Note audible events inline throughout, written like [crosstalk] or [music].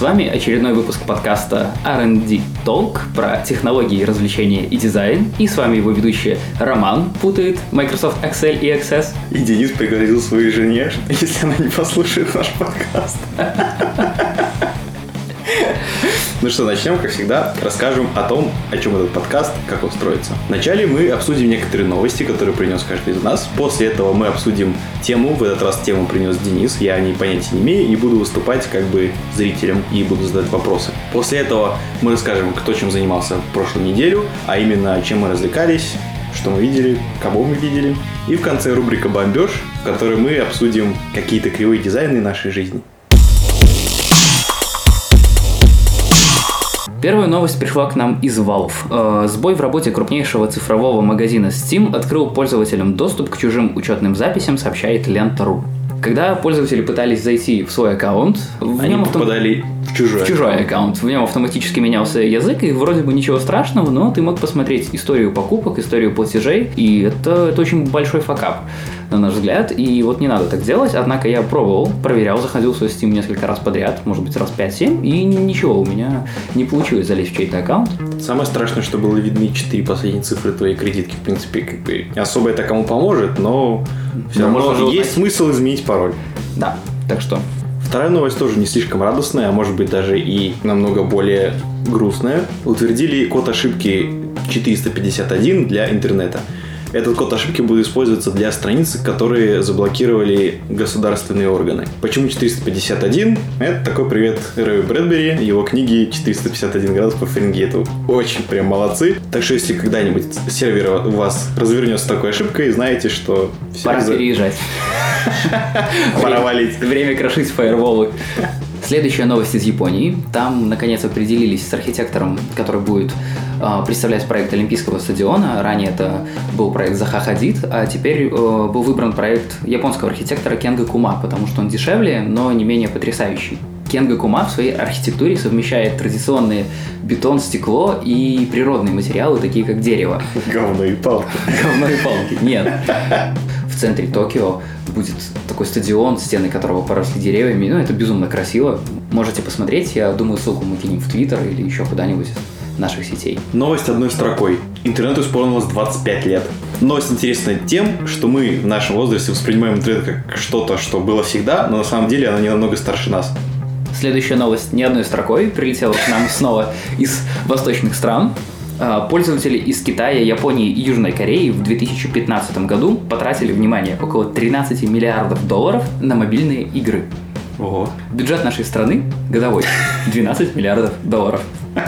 С вами очередной выпуск подкаста R&D Talk про технологии, развлечения и дизайн. И с вами его ведущий Роман путает Microsoft Excel и Access. И Денис пригрозил своей жене, если она не послушает наш подкаст. [laughs] Ну что, начнем, как всегда, расскажем о том, о чем этот подкаст, как он строится. Вначале мы обсудим некоторые новости, которые принес каждый из нас. После этого мы обсудим тему, в этот раз тему принес Денис, я о ней понятия не имею, и буду выступать как бы зрителем и буду задать вопросы. После этого мы расскажем, кто чем занимался в прошлую неделю, а именно, чем мы развлекались, что мы видели, кого мы видели. И в конце рубрика «Бомбеж», в которой мы обсудим какие-то кривые дизайны нашей жизни. Первая новость пришла к нам из Valve. Э, сбой в работе крупнейшего цифрового магазина Steam открыл пользователям доступ к чужим учетным записям, сообщает Лента.ру. Когда пользователи пытались зайти в свой аккаунт, в Они нем попадали в чужой, в чужой аккаунт. В нем автоматически менялся язык, и вроде бы ничего страшного, но ты мог посмотреть историю покупок, историю платежей, и это, это очень большой факап на наш взгляд, и вот не надо так делать, однако я пробовал, проверял, заходил в свой Steam несколько раз подряд, может быть раз 5-7, и ничего, у меня не получилось залезть в чей-то аккаунт. Самое страшное, что было видны четыре последние цифры твоей кредитки, в принципе, как бы особо это кому поможет, но все Но равно есть смысл изменить пароль. Да, так что Вторая новость тоже не слишком радостная, а может быть даже и намного более грустная. Утвердили код ошибки 451 для интернета. Этот код ошибки будет использоваться для страниц, которые заблокировали государственные органы. Почему 451? Это такой привет Рэю Брэдбери, его книги 451 градус по Фаренгейту. Очень прям молодцы. Так что если когда-нибудь сервер у вас развернется такой ошибкой, знаете, что... все пора за- переезжать. [laughs] Пора валить. Время крошить фаерволы. Следующая новость из Японии. Там, наконец, определились с архитектором, который будет э, представлять проект Олимпийского стадиона. Ранее это был проект Заха Хадид, а теперь э, был выбран проект японского архитектора Кенга Кума, потому что он дешевле, но не менее потрясающий. Кенга Кума в своей архитектуре совмещает традиционные бетон, стекло и природные материалы, такие как дерево. [laughs] Говно и палки. [laughs] Говно и палки. Нет. В центре Токио будет такой стадион, стены которого поросли деревьями. Ну, это безумно красиво. Можете посмотреть. Я думаю, ссылку мы кинем в Твиттер или еще куда-нибудь из наших сетей. Новость одной строкой. Интернету исполнилось 25 лет. Новость интересна тем, что мы в нашем возрасте воспринимаем интернет как что-то, что было всегда, но на самом деле оно не намного старше нас. Следующая новость ни одной строкой прилетела к нам снова из восточных стран. А, Пользователи из Китая, Японии и Южной Кореи в 2015 году потратили, внимание, около 13 миллиардов долларов на мобильные игры. Ого. Бюджет нашей страны годовой 12 миллиардов долларов.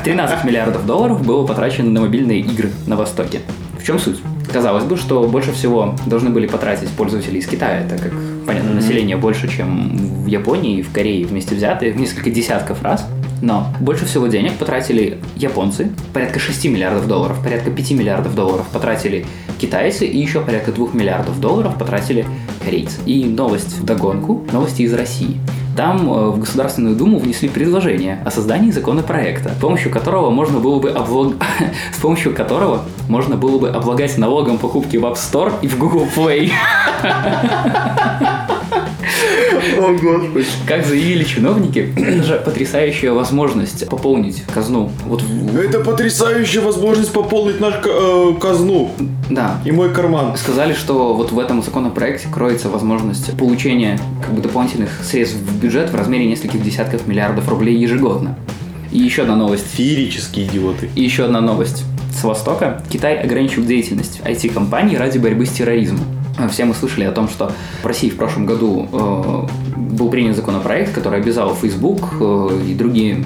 13 миллиардов долларов было потрачено на мобильные игры на Востоке. В чем суть? Казалось бы, что больше всего должны были потратить пользователи из Китая, так как, понятно, население больше, чем в Японии и в Корее вместе взятые, в несколько десятков раз. Но больше всего денег потратили японцы, порядка 6 миллиардов долларов, порядка 5 миллиардов долларов потратили китайцы и еще порядка 2 миллиардов долларов потратили корейцы. И новость в догонку, новости из России. Там э, в Государственную Думу внесли предложение о создании законопроекта, с помощью которого можно было бы облаг... [laughs] с помощью которого можно было бы облагать налогом покупки в App Store и в Google Play. [laughs] О, господи. Как заявили чиновники, это же потрясающая возможность пополнить казну. Вот, Это потрясающая возможность пополнить наш э, казну да, и мой карман. сказали, что вот в этом законопроекте кроется возможность получения как бы дополнительных средств в бюджет в размере нескольких десятков миллиардов рублей ежегодно. И еще одна новость. Феерические идиоты. И еще одна новость. С Востока Китай ограничил деятельность IT-компаний ради борьбы с терроризмом. Все мы слышали о том, что в России в прошлом году э, был принят законопроект, который обязал Facebook э, и другие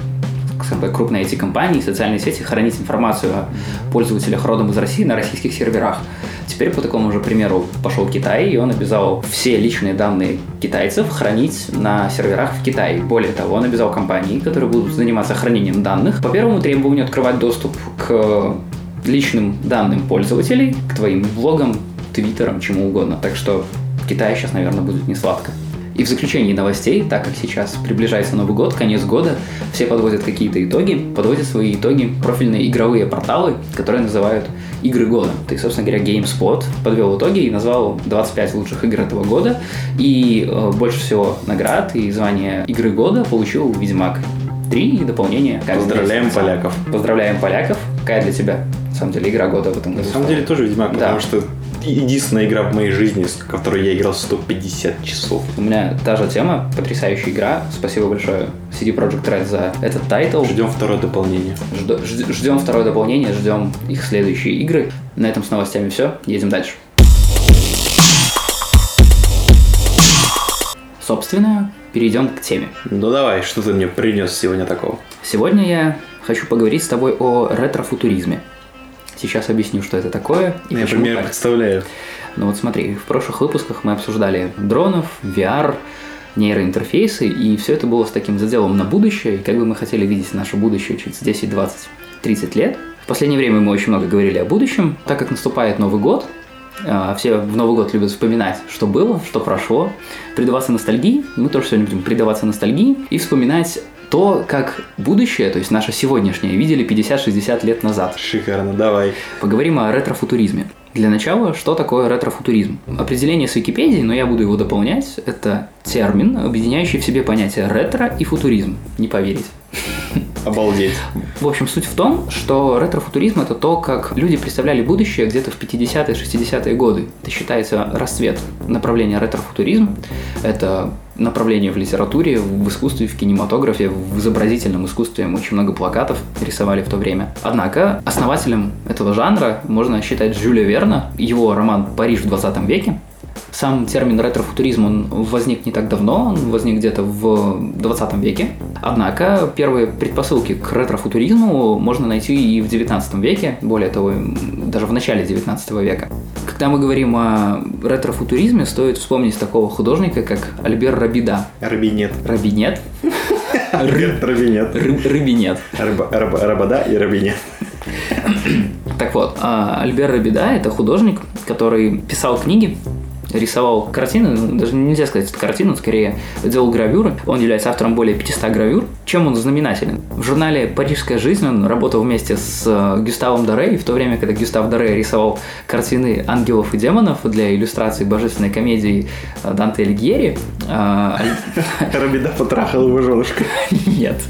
крупные IT-компании, социальные сети хранить информацию о пользователях родом из России на российских серверах. Теперь по такому же примеру пошел Китай, и он обязал все личные данные китайцев хранить на серверах в Китае. Более того, он обязал компании, которые будут заниматься хранением данных, по первому требованию открывать доступ к личным данным пользователей, к твоим блогам, твиттерам, чему угодно. Так что в Китае сейчас, наверное, будет не сладко. И в заключении новостей, так как сейчас приближается Новый год, конец года, все подводят какие-то итоги, подводят свои итоги профильные игровые порталы, которые называют игры года. Ты, собственно говоря, GameSpot подвел итоги и назвал 25 лучших игр этого года. И э, больше всего наград и звания игры года получил Ведьмак 3 и дополнение. Как Поздравляем здесь. поляков. Поздравляем поляков. Какая для тебя, на самом деле, игра года в этом году? На самом деле тоже Ведьмак, Да. потому что единственная игра в моей жизни, с которой я играл 150 часов. У меня та же тема, потрясающая игра. Спасибо большое CD Projekt Red за этот title. Ждем второе дополнение. Жд- Ждем второе дополнение, ждем их следующие игры. На этом с новостями все. Едем дальше. Собственно, перейдем к теме. Ну давай, что ты мне принес сегодня такого? Сегодня я хочу поговорить с тобой о ретрофутуризме. Сейчас объясню, что это такое и я примерно представляю. Ну вот смотри, в прошлых выпусках мы обсуждали дронов, VR, нейроинтерфейсы, и все это было с таким заделом на будущее, и как бы мы хотели видеть наше будущее через 10, 20, 30 лет. В последнее время мы очень много говорили о будущем, так как наступает Новый год, а, все в Новый год любят вспоминать, что было, что прошло, предаваться ностальгии. Мы тоже сегодня будем предаваться ностальгии и вспоминать то, как будущее, то есть наше сегодняшнее, видели 50-60 лет назад. Шикарно, давай. Поговорим о ретрофутуризме. Для начала, что такое ретрофутуризм? Определение с Википедии, но я буду его дополнять. Это термин, объединяющий в себе понятия ретро и футуризм. Не поверить. Обалдеть. В общем, суть в том, что ретрофутуризм – это то, как люди представляли будущее где-то в 50-е, 60-е годы. Это считается расцвет направления ретрофутуризм. Это направление в литературе, в искусстве, в кинематографе, в изобразительном искусстве. Очень много плакатов рисовали в то время. Однако основателем этого жанра можно считать Жюля Верна, его роман «Париж в 20 веке», сам термин ретрофутуризм он возник не так давно, он возник где-то в 20 веке. Однако первые предпосылки к ретрофутуризму можно найти и в 19 веке, более того, даже в начале 19 века. Когда мы говорим о ретрофутуризме, стоит вспомнить такого художника, как Альбер Рабида. Рабинет. Рабинет? [laughs] Рабинет. Рабинет. Рабада и Рабинет. Так вот, а, Альбер Рабида – это художник, который писал книги, рисовал картины, ну, даже нельзя сказать, это картину, скорее делал гравюры. Он является автором более 500 гравюр. Чем он знаменателен? В журнале «Парижская жизнь» он работал вместе с э, Гюставом Доре, и в то время, когда Гюстав Доре рисовал картины ангелов и демонов для иллюстрации божественной комедии э, Данте Алигьери, э, [laughs] Рабида потрахал его женушку. [laughs] нет.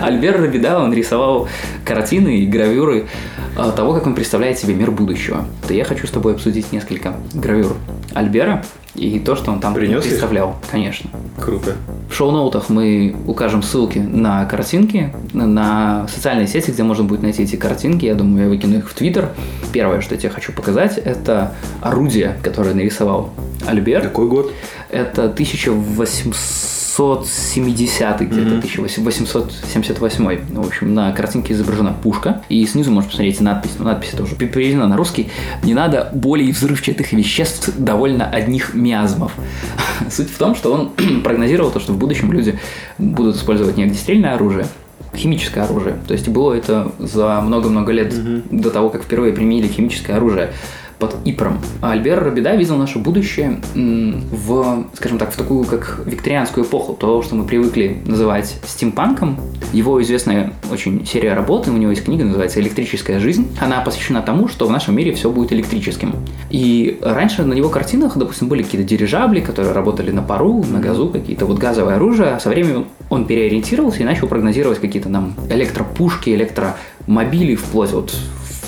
Альбер Рабида, он рисовал картины и гравюры того, как он представляет себе мир будущего. То я хочу с тобой обсудить несколько гравюр Альбера и то, что он там Принес их? представлял, конечно. Круто. В шоу-ноутах мы укажем ссылки на картинки, на- на социальные сети, где можно будет найти эти картинки. Я думаю, я выкину их в Твиттер. Первое, что я тебе хочу показать, это орудие, которое нарисовал Альбер. Какой год? Это 1870 где-то, 1878. Ну, В общем, на картинке изображена пушка. И снизу можно посмотреть надпись. Ну, надпись тоже переведена на русский. Не надо более взрывчатых веществ, довольно одних миазмов. [laughs] Суть в том, что он [clears throat] прогнозировал то, что в будущем люди будут использовать не огнестрельное оружие, химическое оружие. То есть было это за много-много лет до того, как впервые применили химическое оружие под Ипром. А Альбер Рабида видел наше будущее в, скажем так, в такую как викторианскую эпоху, то, что мы привыкли называть стимпанком. Его известная очень серия работы, у него есть книга, называется «Электрическая жизнь». Она посвящена тому, что в нашем мире все будет электрическим. И раньше на его картинах, допустим, были какие-то дирижабли, которые работали на пару, на газу, какие-то вот газовое оружие. А со временем он переориентировался и начал прогнозировать какие-то нам электропушки, электромобили, вплоть вот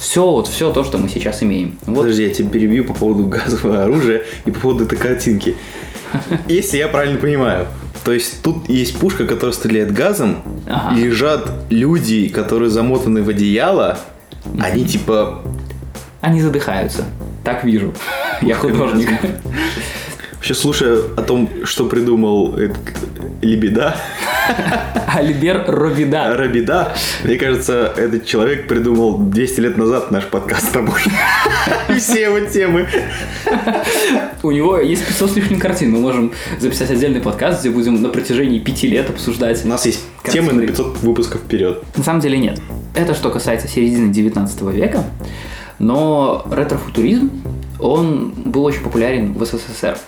все, вот все то, что мы сейчас имеем. Вот Подожди, я тебя перебью по поводу [laughs] газового оружия и по поводу этой картинки. [laughs] Если я правильно понимаю, то есть тут есть пушка, которая стреляет газом, Ага. лежат люди, которые замотаны в одеяло, они типа... они задыхаются. Так вижу. Я художник. Вообще, слушая о том, что придумал этот Лебеда, Альбер Робида. Рабида, мне кажется, этот человек придумал 200 лет назад наш подкаст с тобой. И все его темы. У него есть 500 с лишним картин. Мы можем записать отдельный подкаст, где будем на протяжении пяти лет обсуждать. У нас есть Картины. темы на 500 выпусков вперед. На самом деле нет. Это что касается середины 19 века. Но ретрофутуризм, он был очень популярен в СССР.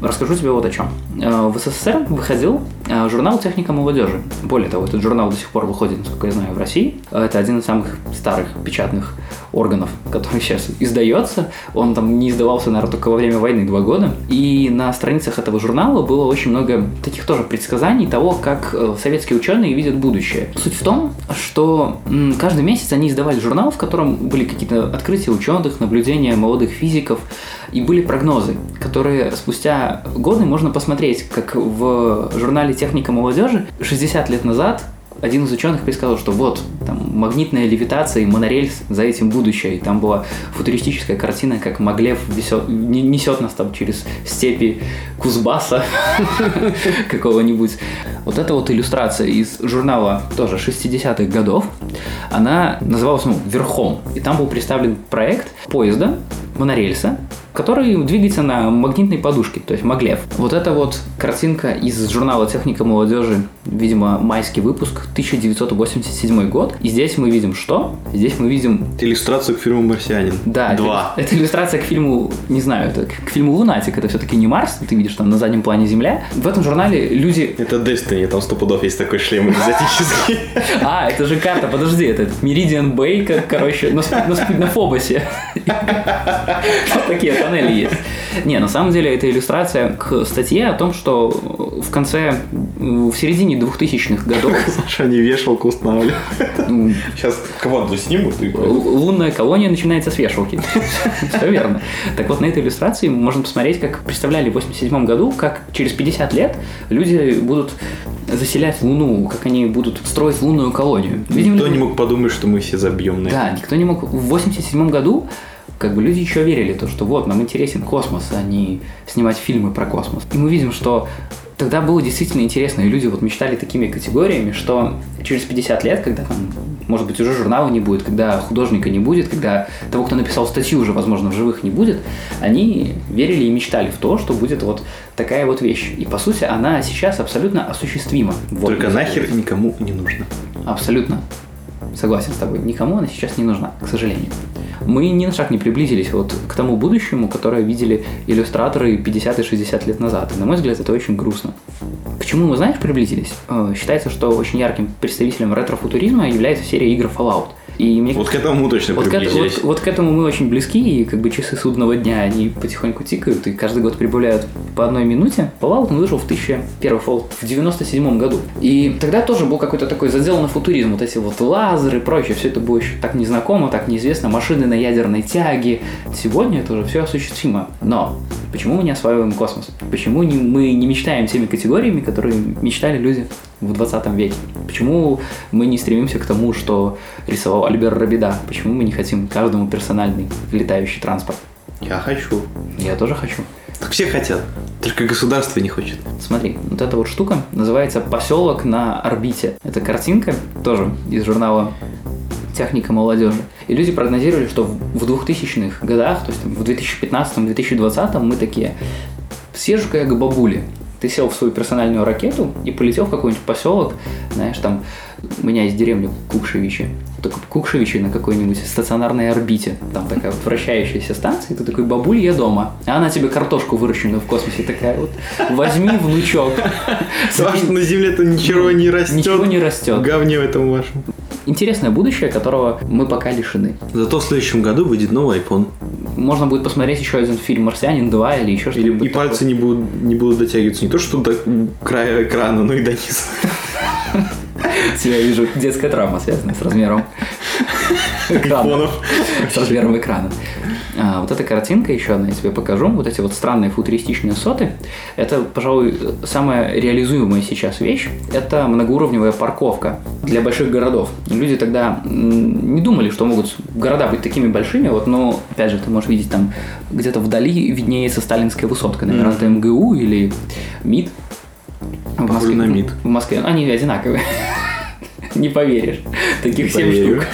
Расскажу тебе вот о чем. Э, в СССР выходил журнал «Техника молодежи». Более того, этот журнал до сих пор выходит, насколько я знаю, в России. Это один из самых старых печатных органов, [laughs] который сейчас издается. Он там не издавался, наверное, только во время войны два года. И на страницах этого журнала было очень много таких тоже предсказаний того, как э, советские ученые видят будущее. Суть в том, что каждый месяц они издавали журнал, в котором были какие-то открытия ученых, наблюдения молодых физиков, и были прогнозы, которые спустя годы можно посмотреть, как в журнале «Техника молодежи» 60 лет назад один из ученых предсказал, что вот, там, магнитная левитация и монорельс, за этим будущее. И там была футуристическая картина, как Маглев весет, несет нас там через степи Кузбасса [laughs] какого-нибудь. Вот эта вот иллюстрация из журнала тоже 60-х годов, она называлась ну, «Верхом». И там был представлен проект поезда, монорельса, который двигается на магнитной подушке, то есть маглев. Вот это вот картинка из журнала «Техника молодежи», видимо, майский выпуск, 1987 год. И здесь мы видим что? Здесь мы видим... Иллюстрацию к фильму «Марсианин». Да. Два. Это, [laughs] это иллюстрация к фильму, не знаю, это к фильму «Лунатик», это все-таки не Марс, ты видишь там на заднем плане Земля. В этом журнале люди... [laughs] Это Destiny, там сто пудов есть такой шлем экзотический. [laughs] А, это же карта, подожди, это Meridian Bay, короче, на Фобосе. Такие тоннели [laughs] есть. Не, на самом деле это иллюстрация к статье о том, что в конце, в середине 2000-х годов... [laughs] Саша, не вешалку устанавливали. Сейчас команду снимут. И... Лунная колония начинается с вешалки. [laughs] Все верно. Так вот, на этой иллюстрации можно посмотреть, как представляли в 87 году, как через 50 лет люди будут заселять Луну, как они будут строить лунную колонию. Видимо, никто не мог подумать, что мы все забьем на это. Да, никто не мог. В 87 году как бы люди еще верили, то, что вот, нам интересен космос, а не снимать фильмы про космос. И мы видим, что тогда было действительно интересно, и люди вот мечтали такими категориями, что через 50 лет, когда там, может быть, уже журнала не будет, когда художника не будет, когда того, кто написал статью, уже, возможно, в живых не будет, они верили и мечтали в то, что будет вот такая вот вещь. И, по сути, она сейчас абсолютно осуществима. Вот, Только нахер никому не нужно. Абсолютно. Согласен с тобой. Никому она сейчас не нужна, к сожалению мы ни на шаг не приблизились вот к тому будущему, которое видели иллюстраторы 50 и 60 лет назад. И, на мой взгляд, это очень грустно. Почему мы, знаешь, приблизились? Э, считается, что очень ярким представителем ретро-футуризма является серия игр Fallout – и мне... Вот к этому точно вот приблизились. К, вот, вот к этому мы очень близки, и как бы часы судного дня, они потихоньку тикают, и каждый год прибавляют по одной минуте. Fallout он вышел в 1000, первый Fallout в 97 году. И тогда тоже был какой-то такой задел на футуризм, вот эти вот лазеры и прочее, все это было еще так незнакомо, так неизвестно, машины на ядерной тяге. Сегодня это уже все осуществимо. Но почему мы не осваиваем космос? Почему не, мы не мечтаем теми категориями, которые мечтали люди в 20 веке? Почему мы не стремимся к тому, что рисовал Альбер Рабида? Почему мы не хотим каждому персональный летающий транспорт? Я хочу. Я тоже хочу. Так все хотят, только государство не хочет. Смотри, вот эта вот штука называется «Поселок на орбите». Это картинка тоже из журнала техника молодежи. И люди прогнозировали, что в 2000-х годах, то есть в 2015-2020 мы такие, съезжу-ка я к бабуле, ты сел в свою персональную ракету и полетел в какой-нибудь поселок, знаешь, там у меня есть деревня Кукшевичи, так Кукшевичи на какой-нибудь стационарной орбите, там такая вот вращающаяся станция, и ты такой, бабуль, я дома. А она тебе картошку выращенную в космосе такая вот, возьми, внучок. Потому что на Земле-то ничего не растет. Ничего не растет. Говне в этом вашем. Интересное будущее, которого мы пока лишены. Зато в следующем году выйдет новый iPhone. Можно будет посмотреть еще один фильм «Марсианин 2» или еще что-нибудь. И пальцы не будут, не будут дотягиваться не то, что до края экрана, но и до низа. [laughs] Я вижу детская травма, связанная с размером экрана. С размером экрана. А, вот эта картинка, еще одна я тебе покажу. Вот эти вот странные футуристичные соты. Это, пожалуй, самая реализуемая сейчас вещь. Это многоуровневая парковка для больших городов. Люди тогда не думали, что могут города быть такими большими. Вот, но, опять же, ты можешь видеть там где-то вдали виднеется сталинская высотка. Наверное, это МГУ или МИД. В Москве, на МИД. В Москве. Они одинаковые. Не поверишь. Таких семь штук.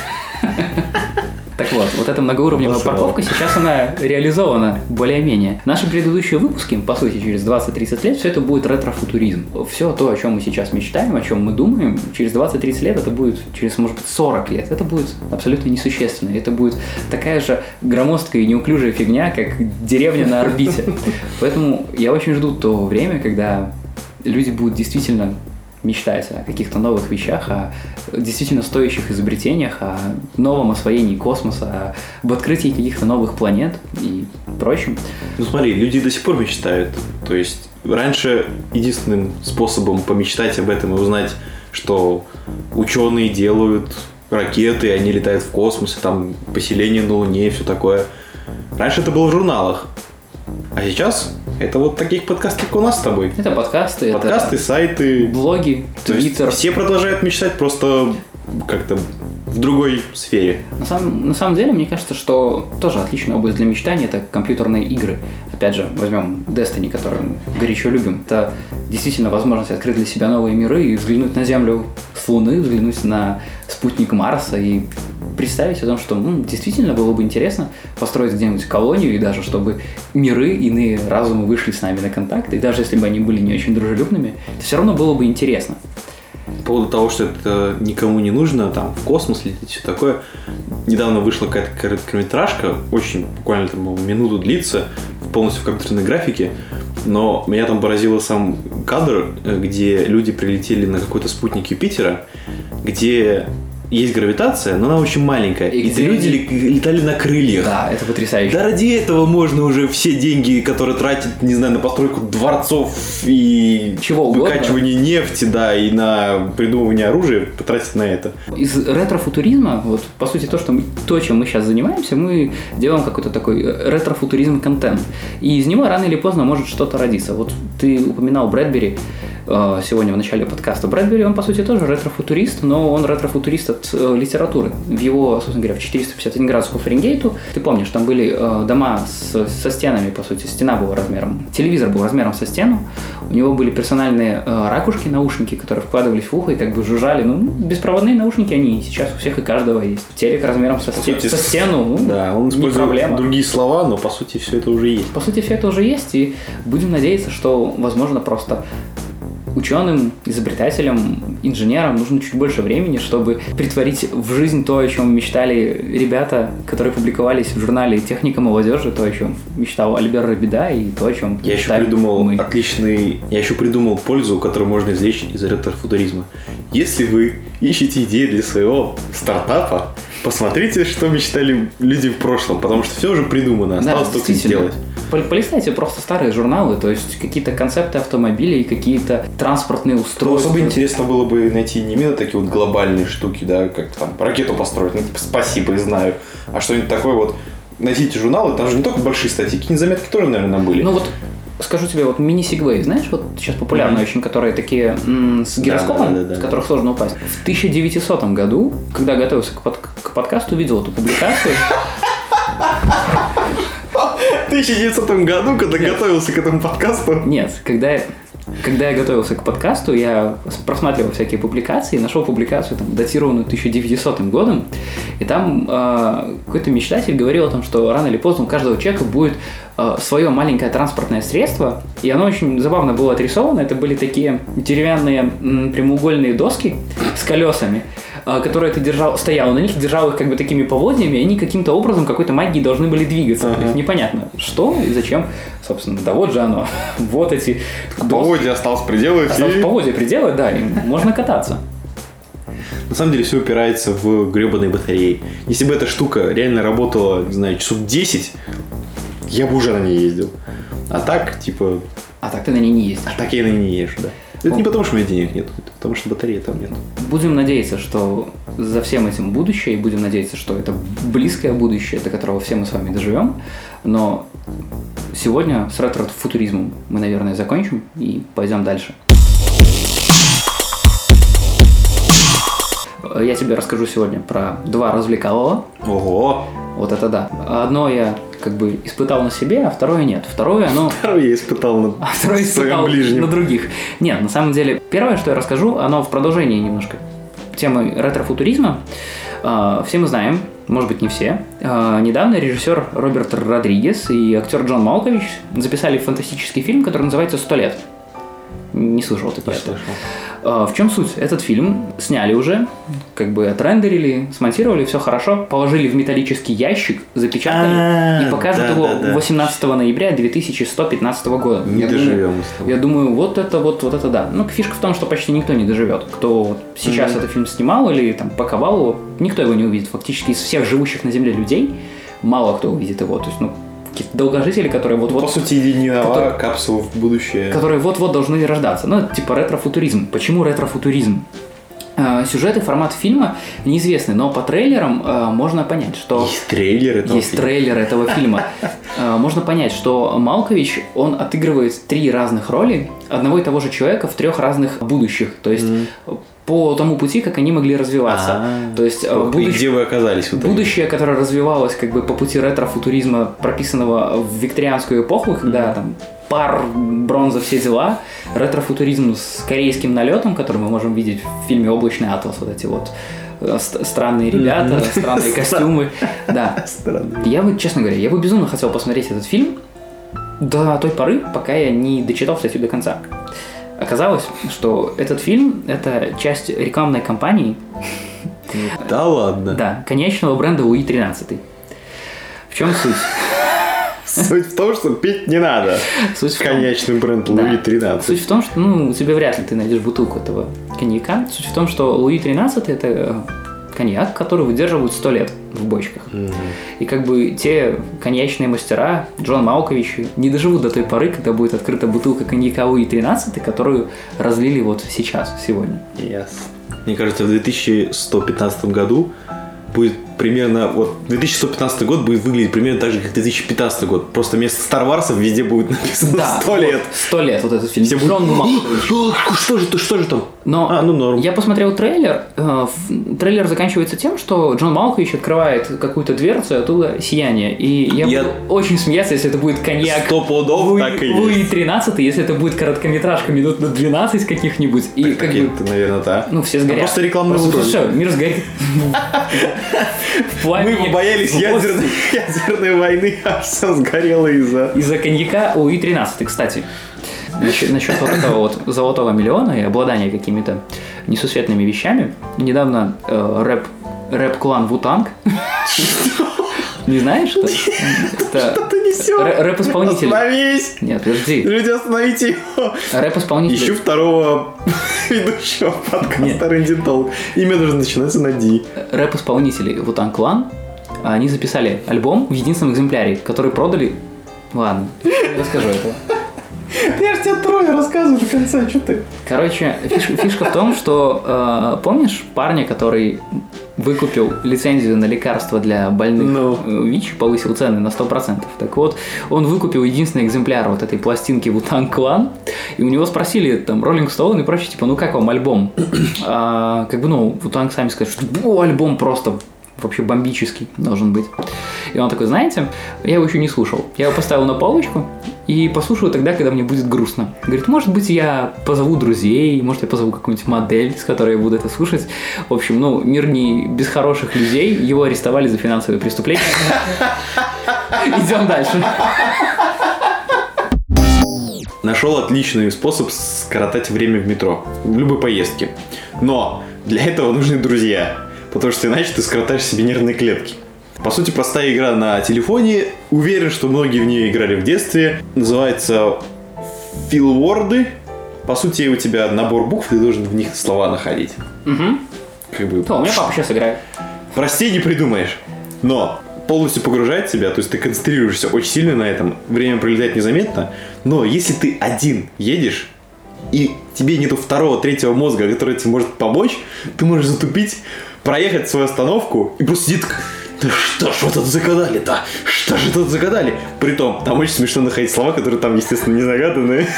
Так вот, вот эта многоуровневая Обосрал. парковка, сейчас она реализована более-менее. Наши предыдущие выпуски, по сути, через 20-30 лет, все это будет ретро-футуризм. Все то, о чем мы сейчас мечтаем, о чем мы думаем, через 20-30 лет это будет, через, может быть, 40 лет, это будет абсолютно несущественно. Это будет такая же громоздкая и неуклюжая фигня, как деревня на орбите. [laughs] Поэтому я очень жду то время, когда люди будут действительно мечтать о каких-то новых вещах, о действительно стоящих изобретениях, о новом освоении космоса, об открытии каких-то новых планет и прочем. Ну смотри, люди до сих пор мечтают. То есть раньше единственным способом помечтать об этом и узнать, что ученые делают ракеты, они летают в космос, там поселение на Луне и все такое. Раньше это было в журналах. А сейчас это вот таких подкастов, как у нас с тобой. Это подкасты, Подкасты, это сайты. блоги, твиттер. все продолжают мечтать просто как-то в другой сфере. На самом, на самом деле, мне кажется, что тоже отличная область для мечтаний – это компьютерные игры. Опять же, возьмем Destiny, который мы горячо любим. Это действительно возможность открыть для себя новые миры и взглянуть на Землю с Луны, взглянуть на спутник Марса и представить о том, что м, действительно было бы интересно построить где-нибудь колонию, и даже чтобы миры, иные разумы вышли с нами на контакт, и даже если бы они были не очень дружелюбными, это все равно было бы интересно. По поводу того, что это никому не нужно, там, в космос лететь, все такое. Недавно вышла какая-то короткометражка, очень буквально там минуту длится, полностью в компьютерной графике, но меня там поразил сам кадр, э, где люди прилетели на какой-то спутник Юпитера, где есть гравитация, но она очень маленькая. И И, где люди летали на крыльях. Да, это потрясающе. Да ради этого можно уже все деньги, которые тратят, не знаю, на постройку дворцов и Чего угодно. выкачивание нефти, да, и на придумывание оружия, потратить на это. Из ретро-футуризма, вот по сути то, что мы, то, чем мы сейчас занимаемся, мы делаем какой-то такой э, ретро-футуризм контент. И из него рано или поздно может что-то родиться. Вот ты упоминал Брэдбери сегодня в начале подкаста. Брэдбери, он по сути тоже ретро-футурист, но он ретро-футурист от э, литературы. В его, собственно говоря, в 451 градусов по Фаренгейту, ты помнишь, там были э, дома с- со стенами, по сути, стена была размером, телевизор был размером со стену, у него были персональные э, ракушки, наушники, которые вкладывались в ухо и как бы жужжали. Ну, беспроводные наушники, они сейчас у всех и каждого есть. Телек размером со, сте- сути, со стену, ну, Да, он не проблема. другие слова, но по сути все это уже есть. По сути, все это уже есть, и будем надеяться, что, возможно, просто ученым, изобретателям, инженерам нужно чуть больше времени, чтобы притворить в жизнь то, о чем мечтали ребята, которые публиковались в журнале «Техника молодежи», то, о чем мечтал Альбер Рабида, и то, о чем Я еще придумал мы. отличный, я еще придумал пользу, которую можно извлечь из ретро-футуризма. Если вы ищете идеи для своего стартапа, посмотрите, что мечтали люди в прошлом, потому что все уже придумано, Да, осталось только действительно. сделать. Пол- Полистайте просто старые журналы, то есть какие-то концепты автомобилей, какие-то транспортные Ну, устройства. особо интересно было бы найти не именно такие вот глобальные штуки, да, как там ракету построить, ну, типа, спасибо, и знаю, а что-нибудь такое вот. Найти эти журналы, там же не только большие статьи, какие заметки тоже, наверное, были. Ну вот скажу тебе, вот мини-сигвей, знаешь, вот сейчас популярны очень, которые такие м, с гироскопом, да, да, да, с да. которых сложно упасть. В 1900 году, когда готовился к, под- к подкасту, увидел эту публикацию. В 1900 году, когда готовился к этому подкасту, Нет, когда я, когда я готовился к подкасту, я просматривал всякие публикации, нашел публикацию, там, датированную 1900 годом, и там э, какой-то мечтатель говорил о том, что рано или поздно у каждого человека будет свое маленькое транспортное средство, и оно очень забавно было отрисовано. Это были такие деревянные м, прямоугольные доски с колесами, э, которые ты держал, стоял на них, держал их как бы такими поводьями, и они каким-то образом, какой-то магией должны были двигаться. Ага. Непонятно, что и зачем, собственно, да вот же оно. [laughs] Вот эти поводья осталось приделать Осталось и... поводья приделать, да, и можно кататься. На самом деле все упирается в гребаные батареи. Если бы эта штука реально работала, не знаю, часов 10, я бы уже на ней ездил. А так, типа, А так ты на ней не ездишь. а так я на ней не езжу, да. Это не потому, что у меня денег нет, это потому что батареи там нет. Будем надеяться, что за всем этим будущее, и будем надеяться, что это близкое будущее, до которого все мы с вами доживем. Но сегодня с ретро-футуризмом мы, наверное, закончим и пойдем дальше. Я тебе расскажу сегодня про два развлекалова. Ого! Вот это да. Одно я как бы испытал на себе, а второе нет. Второе, оно [laughs] Второй я испытал на а второе испытал ближнем. на других. Нет, на самом деле, первое, что я расскажу, оно в продолжении немножко темы ретро-футуризма. А, Все мы знаем, может быть, не все. Э, недавно режиссер Роберт Родригес и актер Джон Малкович записали фантастический фильм, который называется «Сто лет». Не слышал ты про это? слышал. А, В чем суть? Этот фильм сняли уже, как бы отрендерили, смонтировали, все хорошо, положили в металлический ящик, запечатали А, и покажут да, его да, да. 18 ноября 2115 года. Не Я доживем думаю- мы с тобой. Я думаю, вот это вот, вот это да. Ну, фишка в том, что почти никто не доживет. Кто вот сейчас этот фильм снимал или там паковал его, никто его не увидит. Фактически из всех живущих на Земле людей мало кто увидит его. То есть, ну, какие-то долгожители, которые вот-вот По сути, единого Который- капсула в будущее. которые вот-вот должны рождаться. Ну, это типа ретро-футуризм. Почему ретро-футуризм? Э, Сюжет и формат фильма неизвестны, но по трейлерам э, можно понять, что... Есть трейлер этого Есть фильма. трейлер этого фильма. [laughs] Э, Можно понять, что Малкович, он отыгрывает три разных роли одного и того же человека в трех разных будущих. То есть по тому пути, как они могли развиваться. А, То есть И будущ- где вы оказались в итоге? Будущее, которое развивалось как бы по пути ретро-футуризма, прописанного в викторианскую эпоху, когда там пар, бронза, все дела, ретро-футуризм с корейским налетом, который мы можем видеть в фильме «Облачный атлас», вот эти вот э, ст- странные ребята, странные костюмы, да. Я бы, честно говоря, я бы безумно хотел посмотреть этот фильм до той поры, пока я не дочитал статью до конца. Оказалось, что этот фильм – это часть рекламной кампании Да ладно. да, конечного бренда Луи 13. В чем суть? Суть в том, что пить не надо. Суть в том, Конечный бренд Да. Луи 13. Суть в том, что ну, тебе вряд ли ты найдешь бутылку этого коньяка. Суть в том, что Луи 13 это э, коньяк, который выдерживают 100 лет в бочках. Мгм. И как бы те коньячные мастера, Джон Малкович, не доживут до той поры, когда будет открыта бутылка коньяка Луи 13, которую разлили вот сейчас, сегодня. Ясно. Мне кажется, в 2115 году будет примерно, вот 2115 год будет выглядеть примерно так же, как 2015 год. Просто вместо Star Wars везде будет [laughs] написано 100 лет. Сто лет вот этот фильм. Все Джон будут, Малкович. «О, что же, что же там? Но А, ну норм. Я посмотрел трейлер. э, Трейлер заканчивается тем, что Джон Малкович открывает какую-то дверцу, и оттуда сияние. И я, Я- буду очень смеяться, если это будет коньяк Сто пудов Луи, так и Луи есть. 13, если это будет короткометражка минут на 12 каких-нибудь. И как бы... Наверное, да. Ну, все сгорят. просто рекламный Просто все, мир сгорит. [laughs] Мы побоялись Вот ядерной, ядерной войны, а все сгорело из-за... Из-за коньяка Луи 13, кстати. Насчет, насчет вот этого вот золотого миллиона и обладания какими-то несусветными вещами. Недавно э, рэп, рэп-клан Вутанг. Не знаешь, что? [laughs] Это Ты несешь? рэ- рэп-исполнитель. Остановись! Нет, подожди. Люди, остановите его! Ищу Рэп-исполнитель. второго [laughs] ведущего подкаста. Рэнди Толк. Имя должно начинаться на Ди. Рэп-исполнители Вутанг Клан. Они записали альбом в единственном экземпляре, который продали... Ладно, расскажу этого. [laughs] Я же тебе трое рассказываю до конца, что ты? Короче, фиш- фишка в том, что э, помнишь парня, который выкупил лицензию на лекарства для больных Ну. э, ВИЧ, повысил цены на 100%. Так вот, он выкупил единственный экземпляр вот этой пластинки Вутан Клан, и у него спросили там Роллинг Стоун и прочее, типа, ну как вам альбом? [clears throat] А, как бы, ну, Вутанг сами сказали, что «О, альбом просто вообще бомбический должен быть. И он такой, знаете, я его еще не слушал. Я его поставил на полочку и послушаю тогда, когда мне будет грустно. Говорит, может быть, я позову друзей, может, я позову какую-нибудь модель, с которой я буду это слушать. В общем, ну, мир не без хороших людей. Его арестовали за финансовые преступления. Идем дальше. Нашел отличный способ скоротать время в метро. В любой поездке. Но для этого нужны друзья. Потому что иначе ты скоротаешь себе нервные клетки. По сути, простая игра на телефоне. Уверен, что многие в нее играли в детстве. Называется филворды. По сути, у тебя набор букв, ты должен в них слова находить. Мгм. Как бы О, у меня папа сейчас играет. Простей не придумаешь. Но полностью погружает тебя, то есть ты концентрируешься очень сильно на этом, время пролетает незаметно. Но если ты один едешь, и тебе нету второго, третьего мозга, который тебе может помочь, ты можешь затупить, проехать свою остановку и просто сидит да что ж вы тут загадали-то? Что же тут загадали? Притом, там очень смешно находить слова, которые там, естественно, не загаданы. [laughs]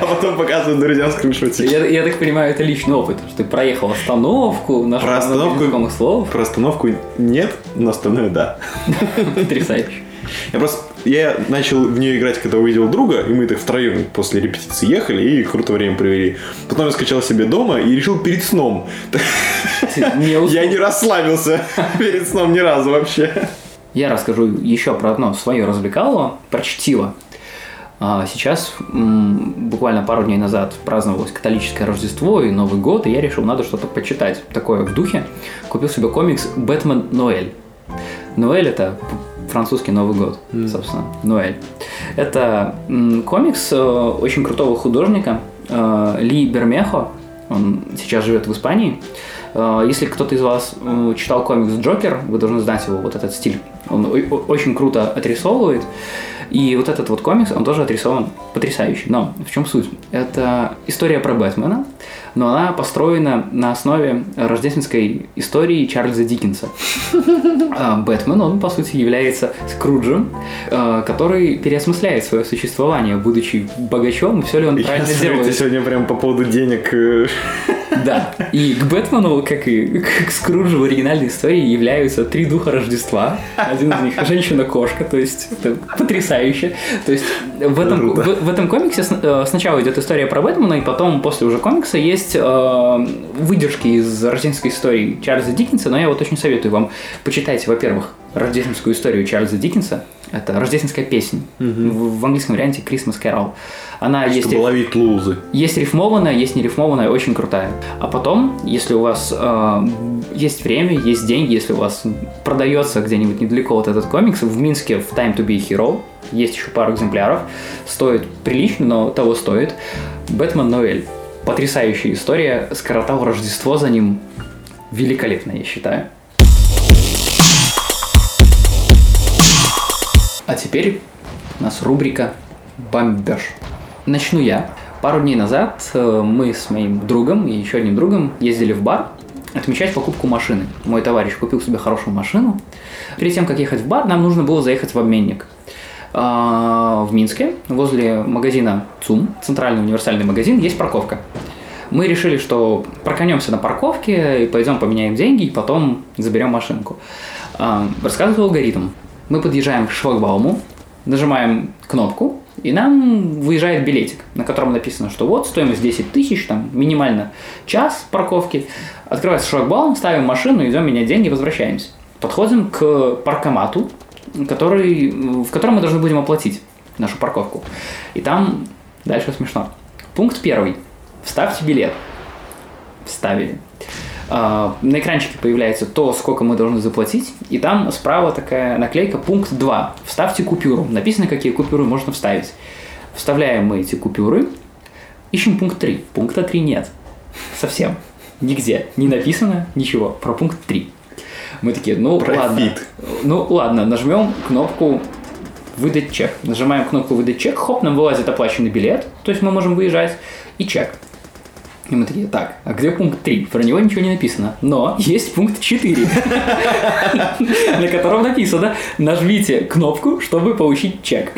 А потом показывают друзьям скриншотики. Я, я так понимаю, это личный опыт, что ты проехал остановку, нашел Про остановку- слов. Про остановку нет, но остальное да. [laughs] Потрясающе. Я просто я начал в нее играть, когда увидел друга, и мы так втроем после репетиции ехали и круто время провели. Потом я скачал себе дома и решил перед сном. не. Я не расслабился перед сном ни разу вообще. Я расскажу еще про одно свое развлекалово, про чтиво. А, Сейчас, буквально пару дней назад, праздновалось католическое Рождество и Новый год, и я решил, надо что-то почитать такое в духе. Купил себе комикс «Бэтмен Ноэль». Ноэль – это французский Новый год, собственно, Ноэль. Это комикс э, очень крутого художника э, Ли Бермехо, он сейчас живет в Испании. Э, Если кто-то из вас читал комикс «Джокер», вы должны знать его, вот этот стиль. Он очень круто отрисовывает. И вот этот вот комикс, он тоже отрисован потрясающе. Но в чем суть? Это история про Бэтмена, но она построена на основе рождественской истории Чарльза Диккенса. [laughs] А Бэтмен, он, по сути, является Скруджем, э, который переосмысляет свое существование, будучи богачом, и все ли он правильно делает. сегодня прям по поводу денег. э, [laughs] Да. И к Бэтмену, как и к Скруджу в оригинальной истории, являются три духа Рождества. Один из них женщина-кошка, то есть это потрясающе. То есть в этом, в, в этом комиксе э, сначала идет история про Бэтмена, и потом, после уже комикса, есть э, выдержки из рождественской истории Чарльза Диккенса, но я вот очень советую вам почитать, во-первых, рождественскую историю Чарльза Диккенса. Это рождественская песня. В, в английском варианте Christmas Carol. Она есть Чтобы ловить лузы. есть рифмованная, есть нерифмованная, очень крутая. А потом, если у вас э, есть время, есть деньги, если у вас продается где-нибудь недалеко вот этот комикс, в Минске в Time to be a Hero, есть еще пару экземпляров, стоит прилично, но того стоит. Бэтмен Ноэль. Потрясающая история, скоротал Рождество за ним. Великолепно, я считаю. А теперь у нас рубрика «Бомбеж». Начну я. Пару дней назад э, мы с моим другом и еще одним другом ездили в бар отмечать покупку машины. Мой товарищ купил себе хорошую машину. Перед тем, как ехать в бар, нам нужно было заехать в обменник. А, В Минске, возле магазина ЦУМ, центральный универсальный магазин, есть парковка. Мы решили, что проканемся на парковке и пойдем поменяем деньги, и потом заберем машинку. А, Рассказываю алгоритм. Мы подъезжаем к шлагбауму, нажимаем кнопку, и нам выезжает билетик, на котором написано, что вот стоимость 10 тысяч, там минимально час парковки. Открывается шлагбаум, ставим машину, идем менять деньги, возвращаемся. Подходим к паркомату, который, в котором мы должны будем оплатить нашу парковку. И там дальше смешно. Пункт первый. Вставьте билет. Вставили. А, На экранчике появляется то, сколько мы должны заплатить, и там справа такая наклейка пункт 2. Вставьте купюру. Написано, какие купюры можно вставить. Вставляем мы эти купюры, ищем пункт 3. Пункта 3 нет. Совсем. Нигде. Не написано ничего про пункт 3. Мы такие, ну ладно. Профит. Ну ладно, нажмем кнопку выдать чек. Нажимаем кнопку выдать чек, хоп, нам вылазит оплаченный билет, то есть мы можем выезжать, и чек. И мы такие, так, а где пункт 3? Про него ничего не написано. Но есть пункт 4, [laughs] на котором написано, нажмите кнопку, чтобы получить чек.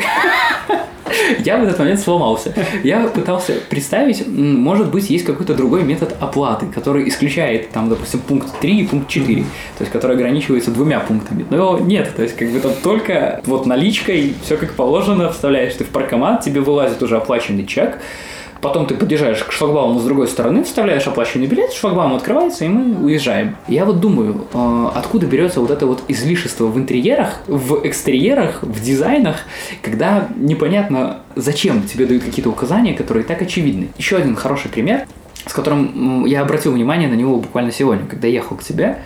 [laughs] Я в этот момент сломался. Я пытался представить, может быть, есть какой-то другой метод оплаты, который исключает, там, допустим, пункт 3 и пункт 4, то есть который ограничивается двумя пунктами. Но его нет, то есть как бы там только вот наличкой, все как положено, вставляешь ты в паркомат, тебе вылазит уже оплаченный чек, Потом ты подъезжаешь к шлагбауму с другой стороны, вставляешь оплаченный билет, шлагбаум открывается, и мы уезжаем. Я вот думаю, э, откуда берется вот это вот излишество в интерьерах, в экстерьерах, в дизайнах, когда непонятно, зачем тебе дают какие-то указания, которые так очевидны. Еще один хороший пример, с которым я обратил внимание на него буквально сегодня, когда ехал к тебе.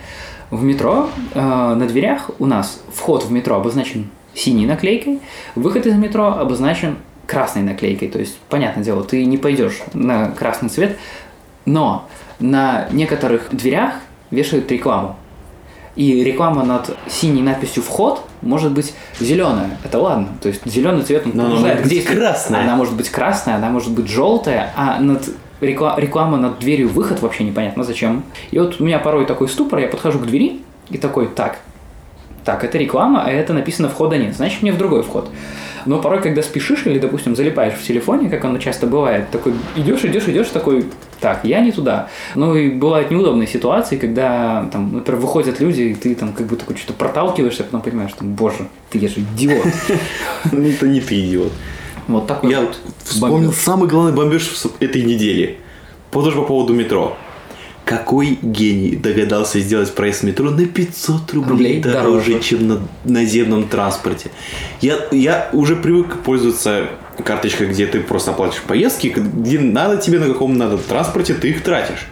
В метро э, на дверях у нас вход в метро обозначен синей наклейкой, выход из метро обозначен красной наклейкой. То есть, понятное дело, ты не пойдешь на красный цвет, но на некоторых дверях вешают рекламу. И реклама над синей надписью «Вход» может быть зеленая. Это ладно. То есть зеленый цвет он Но она к быть действию. красная. Она может быть красная, она может быть желтая, а над рекла- реклама над дверью выход вообще непонятно зачем. И вот у меня порой такой ступор, я подхожу к двери и такой, так, так, это реклама, а это написано входа нет, значит мне в другой вход. Но порой, когда спешишь или, допустим, залипаешь в телефоне, как оно часто бывает, такой идешь, идешь, идешь, такой, так, я не туда. Ну и бывают неудобные ситуации, когда, там, например, выходят люди, и ты там как бы такой что-то проталкиваешься, а потом понимаешь, что, боже, ты я же идиот. [laughs] Ну, это не ты идиот. Вот такой Я вспомнил самый главный бомбеж этой недели. Тоже по поводу метро. Какой гений догадался сделать проезд метро на 500 рублей, Рублей дороже, дороже. чем на наземном транспорте. Я, я уже привык пользоваться карточкой, где ты просто оплачиваешь поездки, где надо тебе на каком надо транспорте, ты их тратишь.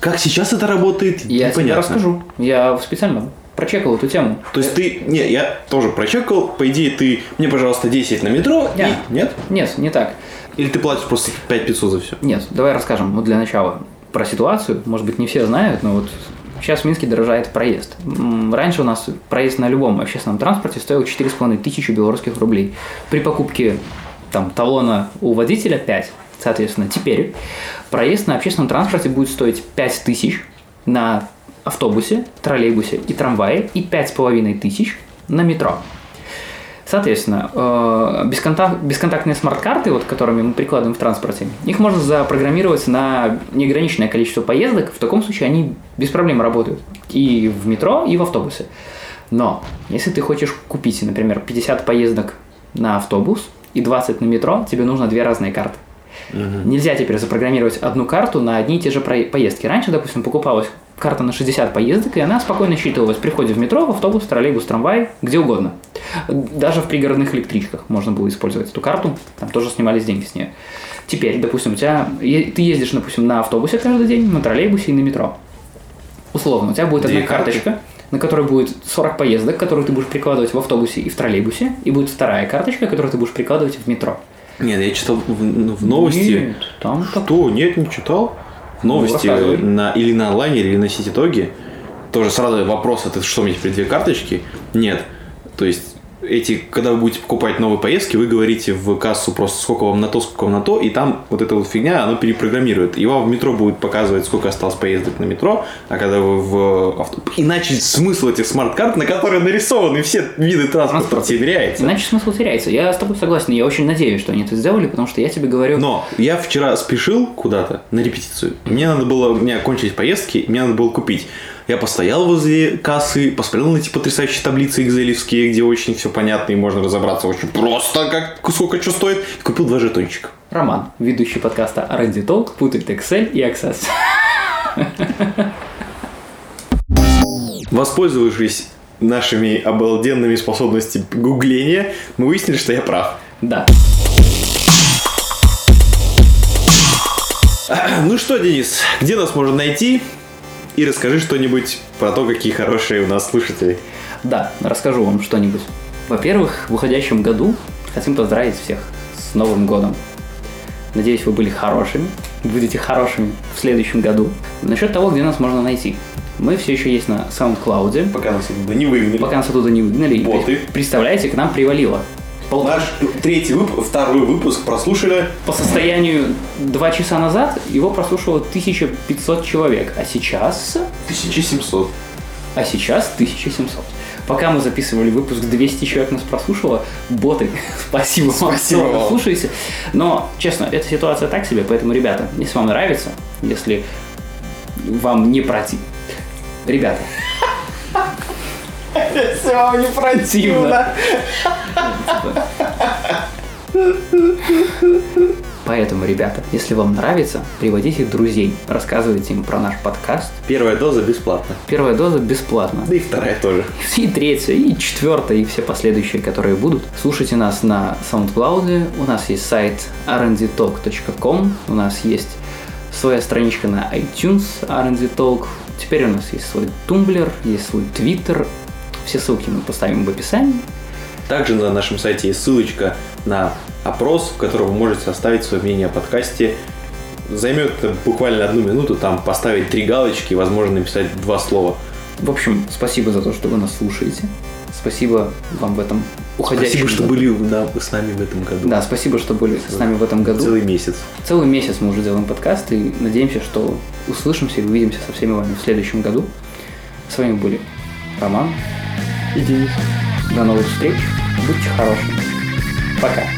Как сейчас это работает, Я тебе непонятно. расскажу. Я специально прочекал эту тему. То есть ты... Не, я тоже прочекал. По идее, ты... Мне, пожалуйста, 10 на метро. Я. И... Нет? Нет, не так. Или ты платишь просто 5500 за все? Нет, давай расскажем вот для начала про ситуацию. Может быть, не все знают, но вот сейчас в Минске дорожает проезд. Раньше у нас проезд на любом общественном транспорте стоил 4,5 тысячи белорусских рублей. При покупке там, талона у водителя 5. Соответственно, теперь проезд на общественном транспорте будет стоить 5 тысяч на автобусе, троллейбусе и трамвае и 5,5 тысяч на метро. Соответственно, э, бесконтак- бесконтактные смарт-карты, вот, которыми мы прикладываем в транспорте, их можно запрограммировать на неограниченное количество поездок. В таком случае они без проблем работают и в метро, и в автобусе. Но если ты хочешь купить, например, 50 поездок на автобус и 20 на метро, тебе нужно две разные карты. Нельзя теперь запрограммировать одну карту на одни и те же поездки. Раньше, допустим, покупалась карта на 60 поездок, и она спокойно считывалась при входе в метро, в автобус, троллейбус, трамвай, где угодно. Даже в пригородных электричках можно было использовать эту карту, там тоже снимались деньги с нее. Теперь, допустим, у тебя, ты ездишь, допустим, на автобусе каждый день, на троллейбусе и на метро. Условно, у тебя будет Две одна карты. карточка, на которой будет 40 поездок, которые ты будешь прикладывать в автобусе и в троллейбусе, и будет вторая карточка, которую ты будешь прикладывать в метро. Нет, я читал в, ну, в новости. Нет, там так- Что? Нет, не читал. В новости Ну, на, или на онлайне, или на сетитоге. Тоже сразу вопрос, это что мне теперь две карточки? Нет. То есть эти, когда вы будете покупать новые поездки, вы говорите в кассу просто сколько вам на то, сколько вам на то, и там вот эта вот фигня, она перепрограммирует. И вам в метро будет показывать, сколько осталось поездок на метро, а когда вы в авто... Иначе смысл этих смарт-карт, на которые нарисованы все виды транспорта, Транспорт. теряется. Иначе смысл теряется. Я с тобой согласен. Я очень надеюсь, что они это сделали, потому что я тебе говорю... Но я вчера спешил куда-то на репетицию. Мне надо было, меня кончились поездки, мне надо было купить. Я постоял возле кассы, посмотрел на эти потрясающие таблицы экзелевские, где очень все понятно и можно разобраться очень просто, как сколько что стоит. И купил два жетончика. Роман, ведущий подкаста R&D Talk, путает Excel и Access. Воспользовавшись нашими обалденными способностями гугления, мы выяснили, что я прав. Да. Ну что, Денис, где нас можно найти? И расскажи что-нибудь про то, какие хорошие у нас слушатели. Да, расскажу вам что-нибудь. Во-первых, в уходящем году хотим поздравить всех с Новым годом. Надеюсь, вы были хорошими, будете хорошими в следующем году. Насчет того, где нас можно найти. Мы все еще есть на SoundCloud. Пока нас оттуда не выгнали. Пока нас оттуда не выгнали. И Боты. Представляете, к нам привалило. Наш третий выпуск, второй выпуск прослушали. По состоянию два часа назад его прослушало 1500 человек, а сейчас... 1700. А сейчас 1700. Пока мы записывали выпуск, 200 человек нас прослушало. Боты, [laughs] спасибо вам, Спасибо что вам. слушаете. Но, честно, эта ситуация так себе, поэтому, ребята, если вам нравится, если вам не против... Ребята, Если вам не противно. Поэтому, ребята, если вам нравится, приводите друзей, рассказывайте им про наш подкаст. Первая доза бесплатно. Первая доза бесплатно. Да и вторая тоже. И третья, и четвертая, и все последующие, которые будут. Слушайте нас на SoundCloud, у нас есть сайт rndtalk.com, у нас есть своя страничка на iTunes R&D Talk, теперь у нас есть свой Tumblr, есть свой Twitter, все ссылки мы поставим в описании. Также на нашем сайте есть ссылочка на опрос, в котором вы можете оставить свое мнение о подкасте. Займет буквально одну минуту, там поставить три галочки и, возможно, написать два слова. В общем, спасибо за то, что вы нас слушаете. Спасибо вам в этом уходящем Спасибо, что году. были да, с нами в этом году. Да, спасибо, что были с нами в этом году. Целый месяц. Целый месяц мы уже делаем подкаст и надеемся, что услышимся и увидимся со всеми вами в следующем году. С вами были Роман Денис. До новых встреч. Будьте хорошими. Пока.